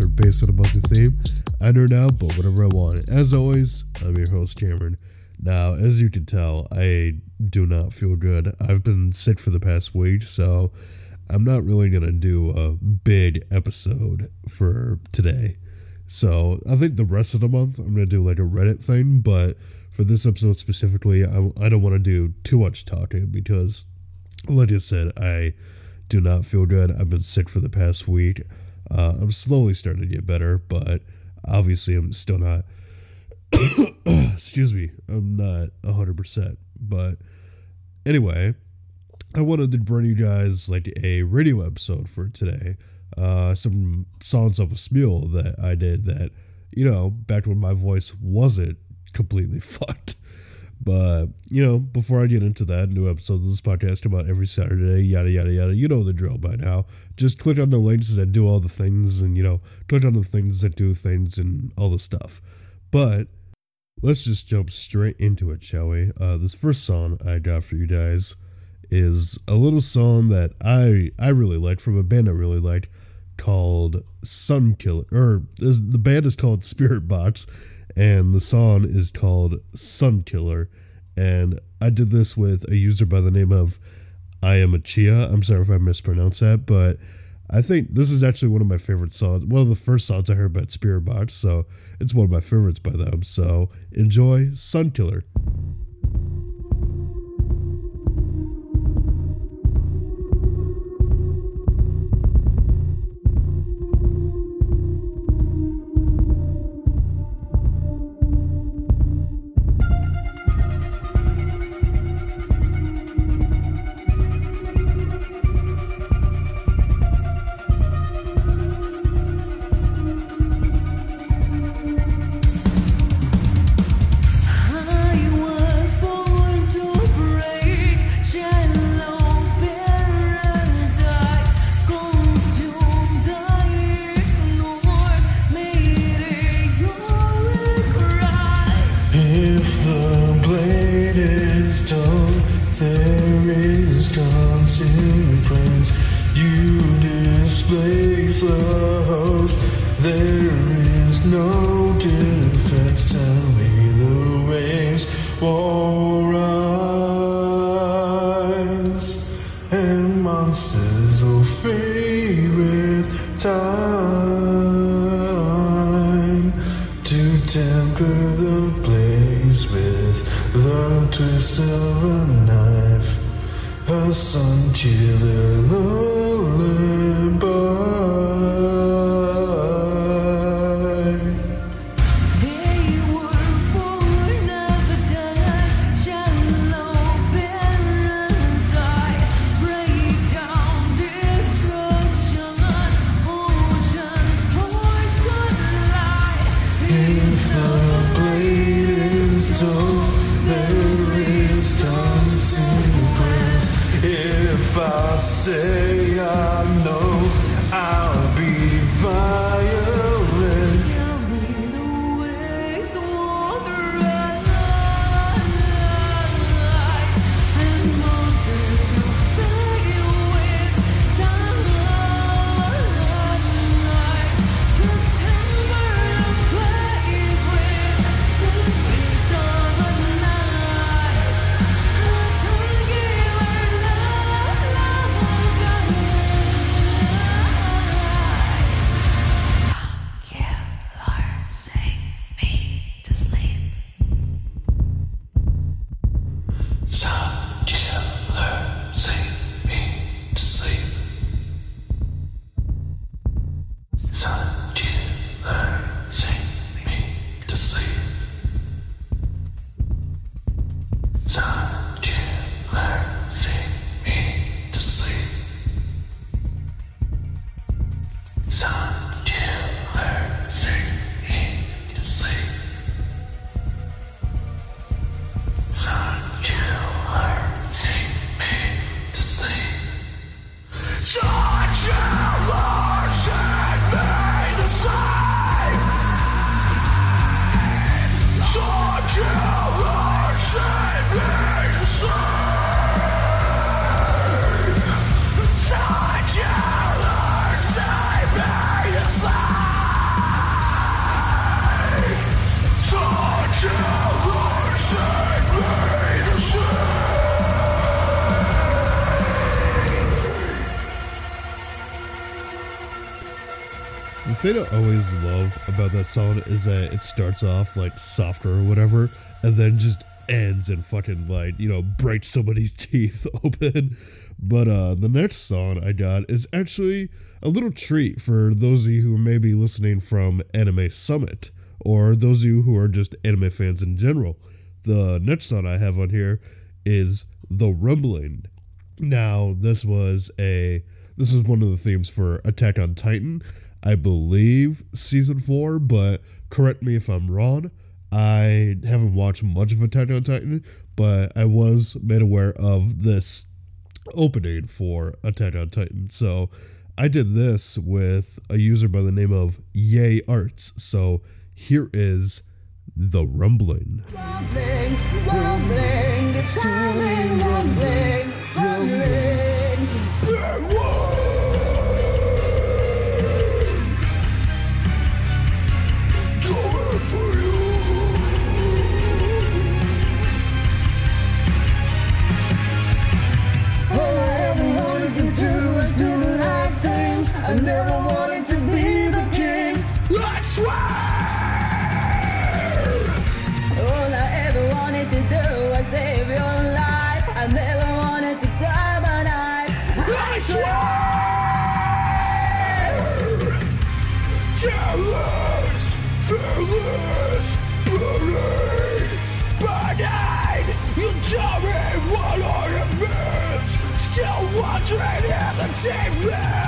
weekly podcast where based on a monthly theme, I nerd out, but whatever I want. As always, I'm your host, Cameron. Now, as you can tell, I do not feel good. I've been sick for the past week, so I'm not really going to do a big episode for today. So I think the rest of the month, I'm going to do like a Reddit thing, but for this episode specifically, I, I don't want to do too much talking because, like I said, I do not feel good. I've been sick for the past week. Uh, I'm slowly starting to get better, but obviously I'm still not. excuse me, I'm not 100%. But anyway, I wanted to bring you guys like a radio episode for today. Uh, some songs of a smule that I did that, you know, back when my voice wasn't completely fucked. But, you know, before I get into that, new episode of this podcast about every Saturday, yada, yada, yada. You know the drill by now. Just click on the links that do all the things and, you know, click on the things that do things and all the stuff. But let's just jump straight into it, shall we? Uh, this first song I got for you guys is a little song that I I really liked from a band I really liked called Sun Killer, or the band is called Spiritbox and the song is called Sun Killer. And I did this with a user by the name of I am a Chia. I'm sorry if I mispronounced that, but I think this is actually one of my favorite songs. One of the first songs I heard about Spiritbox, so it's one of my favorites by them. So enjoy Sun Killer. host. There is no defense. Tell me the waves will rise, and monsters will fade with time to temper the blaze with the twist of a knife. A sun killer. Thing I always love about that song is that it starts off like softer or whatever, and then just ends and fucking like you know breaks somebody's teeth open. But uh, the next song I got is actually a little treat for those of you who may be listening from Anime Summit or those of you who are just anime fans in general. The next song I have on here is The Rumbling. Now, this was a this was one of the themes for Attack on Titan, I believe season 4, but correct me if I'm wrong. I haven't watched much of Attack on Titan, but I was made aware of this opening for Attack on Titan. So I did this with a user by the name of Yay Arts. So here is the rumbling, rumbling, rumbling. I never wanted to be the king. I swear! All I ever wanted to do was save your life. I never wanted to die, but I, I swear! Jealous, fearless, burning, burning. You tell me what I am Still wandering in the deep mist.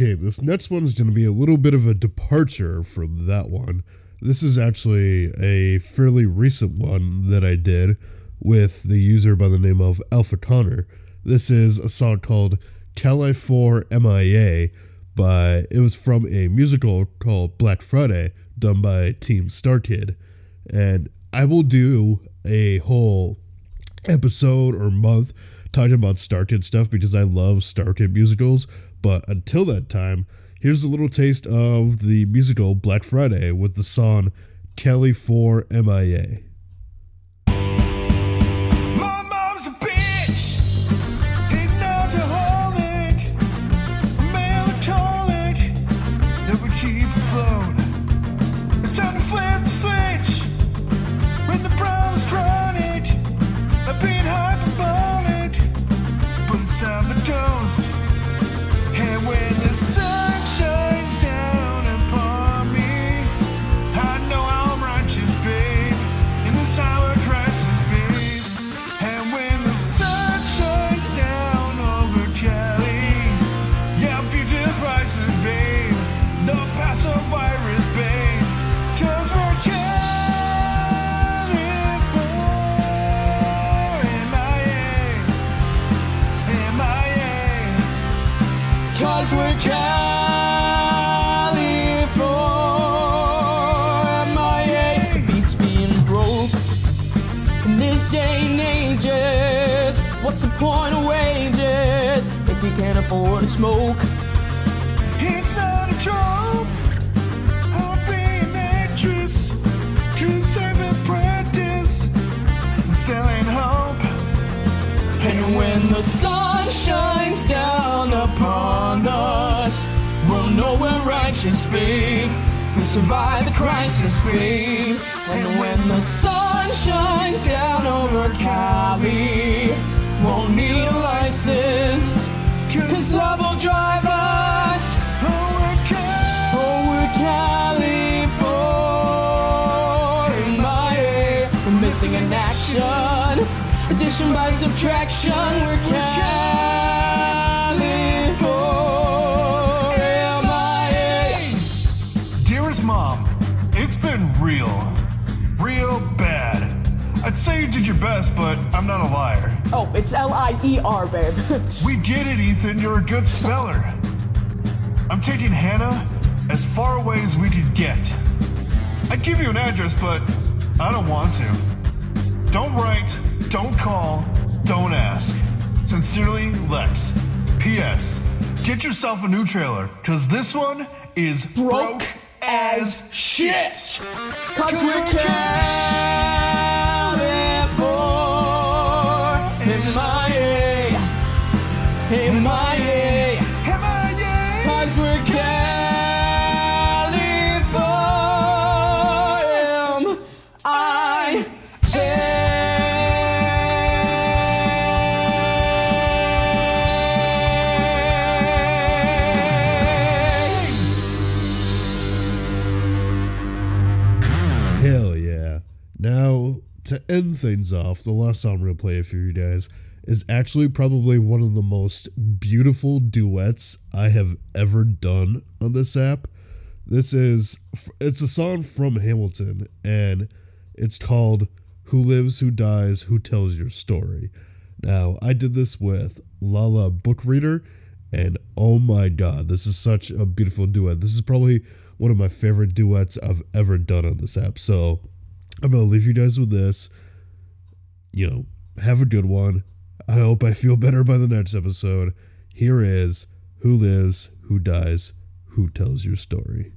Okay, this next one's going to be a little bit of a departure from that one. This is actually a fairly recent one that I did with the user by the name of Alpha Connor. This is a song called Cali 4 MIA, but it was from a musical called Black Friday done by Team Starkid. And I will do a whole episode or month talking about Starkid stuff because I love Starkid musicals but until that time, here's a little taste of the musical Black Friday with the song Cali for MIA. You to smoke? It's not a joke. I'll be an actress. Cause I've apprentice selling hope. And when the sun shines down upon us, we'll know we're righteous be. We survive the crisis be. And when the sun shines down over Cali, won't need a license. Cause love will drive us. Oh, we're Cali. Oh, California. We're missing in action. Addition by subtraction, we're California. Dearest mom, it's been real, real bad. I'd say you did your best, but I'm not a liar. Oh, it's L I E R, babe. We get it, Ethan. You're a good speller. I'm taking Hannah as far away as we could get. I'd give you an address, but I don't want to. Don't write, don't call, don't ask. Sincerely, Lex. P.S. Get yourself a new trailer, cause this one is broke, as shit. End things off, the last song I'm going to play for you guys is actually probably one of the most beautiful duets I have ever done on this app. This is, it's a song from Hamilton, and it's called Who Lives, Who Dies, Who Tells Your Story. Now, I did this with Lala Book Reader, and oh my god, this is such a beautiful duet. This is probably one of my favorite duets I've ever done on this app. So I'm gonna leave you guys with this. You know, have a good one. I hope I feel better by the next episode. Here is Who Lives, Who Dies, Who Tells Your Story.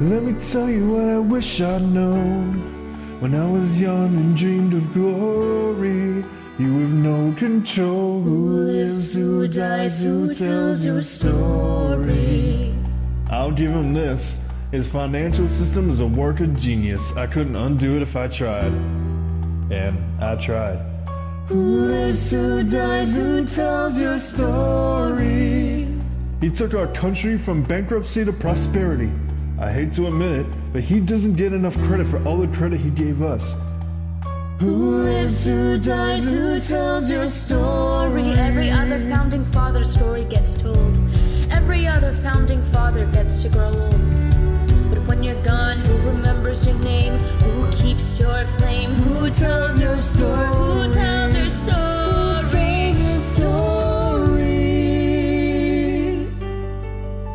Let me tell you what I wish I'd known when I was young and dreamed of glory. You have no control. Who lives, who dies, who tells your story? I'll give him this. His financial system is a work of genius. I couldn't undo it if I tried. And I tried. Who lives, who dies, who tells your story? He took our country from bankruptcy to prosperity. I hate to admit it, but he doesn't get enough credit for all the credit he gave us. Who lives, who dies, who tells your story? Every other founding father's story gets told. Every other founding father gets to grow old. But when you're gone, who remembers your name? Who keeps your flame? Who tells your story? Who tells your story? Who tells your story.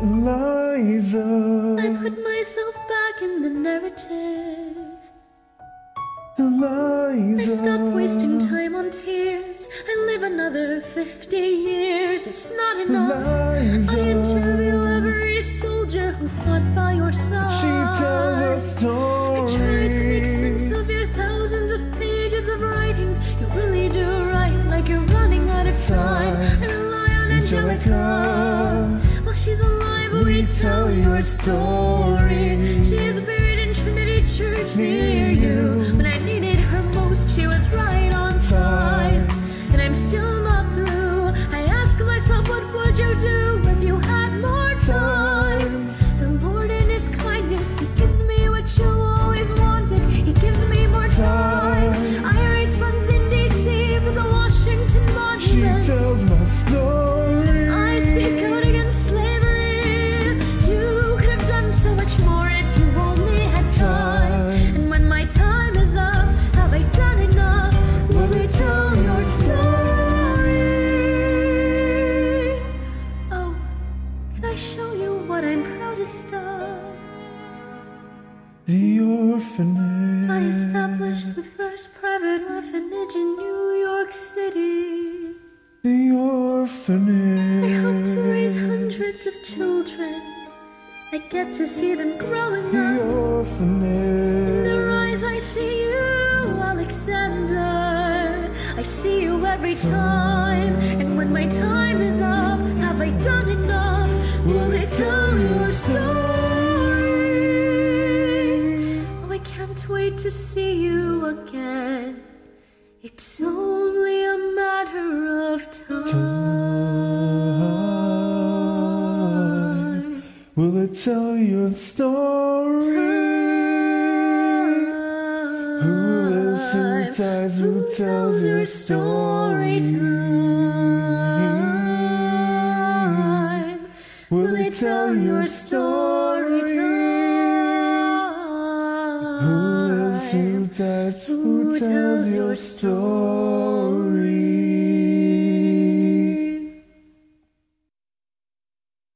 Eliza. I put myself back in the narrative. Eliza. I stop wasting time on tears. I live another 50 years. It's not enough. Eliza. I interview every soldier who fought by your side. She tells her I story. try to make sense of your thousands of pages of writings. You really do write like you're running out of time. I rely on Angelica. Angelica. While she's alive, we tell your story. She is buried Trinity Church near you. When I needed her most, she was right on time. And I'm still not children. I get to see them growing The up. In their eyes, I see you, Alexander. I see you every time. And when my time is up, have I done enough? Will they tell your story? Oh, I can't wait to see you again. It's only Will it tell your story? Who lives, who dies, who tells your story? time? Will they tell your story? time? Who lives, who dies? Who tells your story?